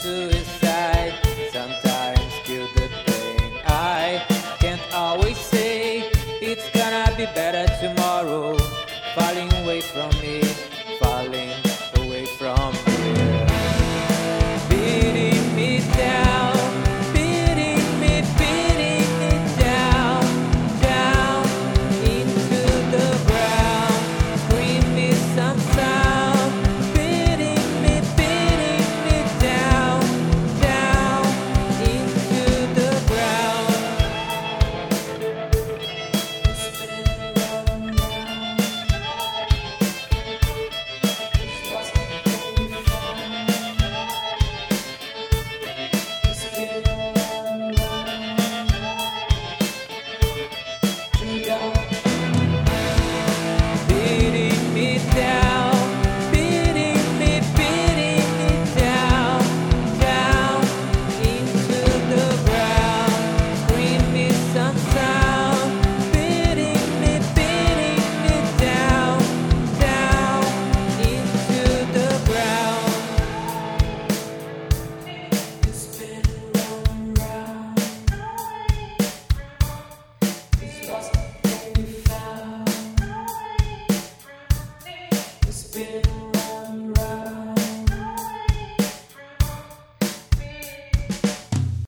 suicide. Sometimes kill the pain. I can't always say it's gonna be better tomorrow. Falling away from me. Been